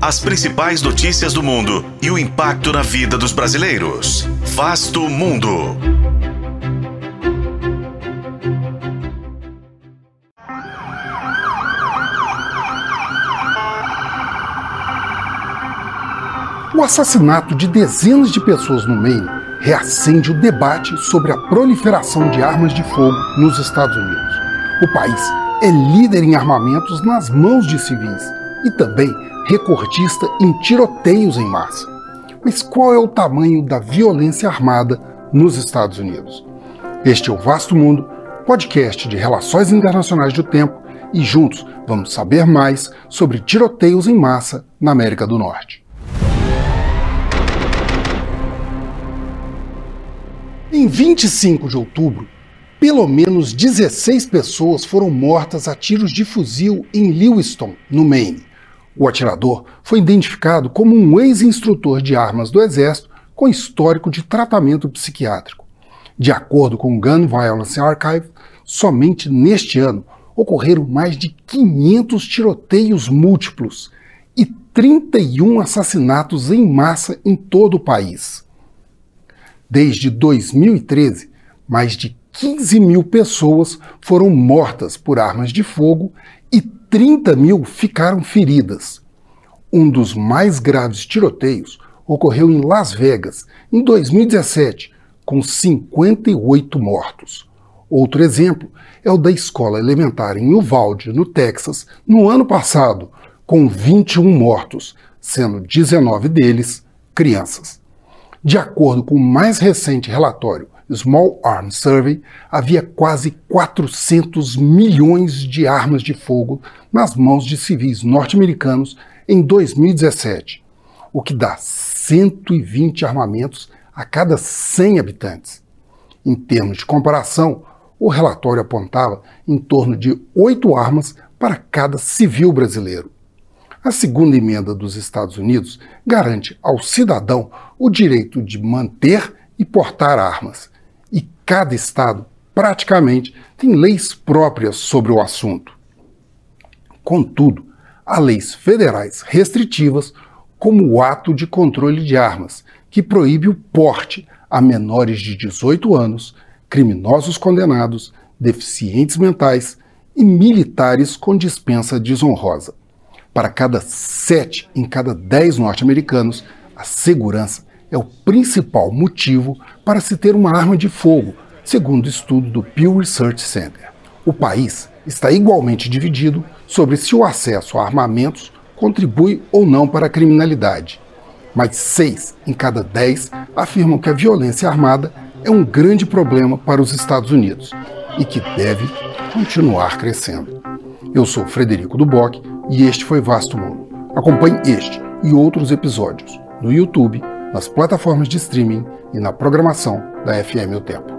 As principais notícias do mundo e o impacto na vida dos brasileiros. Vasto Mundo. O assassinato de dezenas de pessoas no Maine reacende o debate sobre a proliferação de armas de fogo nos Estados Unidos. O país é líder em armamentos nas mãos de civis e também recordista em tiroteios em massa. Mas qual é o tamanho da violência armada nos Estados Unidos? Este é o Vasto Mundo, podcast de relações internacionais do tempo, e juntos vamos saber mais sobre tiroteios em massa na América do Norte. Em 25 de outubro, pelo menos 16 pessoas foram mortas a tiros de fuzil em Lewiston, no Maine. O atirador foi identificado como um ex-instrutor de armas do Exército com histórico de tratamento psiquiátrico. De acordo com o Gun Violence Archive, somente neste ano ocorreram mais de 500 tiroteios múltiplos e 31 assassinatos em massa em todo o país. Desde 2013, mais de 15 mil pessoas foram mortas por armas de fogo e 30 mil ficaram feridas. Um dos mais graves tiroteios ocorreu em Las Vegas, em 2017, com 58 mortos. Outro exemplo é o da escola elementar em Uvalde, no Texas, no ano passado, com 21 mortos, sendo 19 deles crianças. De acordo com o mais recente relatório Small Arms Survey, havia quase 400 milhões de armas de fogo nas mãos de civis norte-americanos em 2017, o que dá 120 armamentos a cada 100 habitantes. Em termos de comparação, o relatório apontava em torno de oito armas para cada civil brasileiro. A segunda emenda dos Estados Unidos garante ao cidadão o direito de manter e portar armas, cada estado, praticamente, tem leis próprias sobre o assunto. Contudo, há leis federais restritivas, como o Ato de Controle de Armas, que proíbe o porte a menores de 18 anos, criminosos condenados, deficientes mentais e militares com dispensa desonrosa. Para cada sete em cada dez norte-americanos, a segurança é o principal motivo para se ter uma arma de fogo, segundo o estudo do Pew Research Center. O país está igualmente dividido sobre se o acesso a armamentos contribui ou não para a criminalidade. Mas seis em cada dez afirmam que a violência armada é um grande problema para os Estados Unidos e que deve continuar crescendo. Eu sou Frederico Duboc e este foi Vasto Mundo. Acompanhe este e outros episódios no YouTube, nas plataformas de streaming e na programação da FM O Tempo.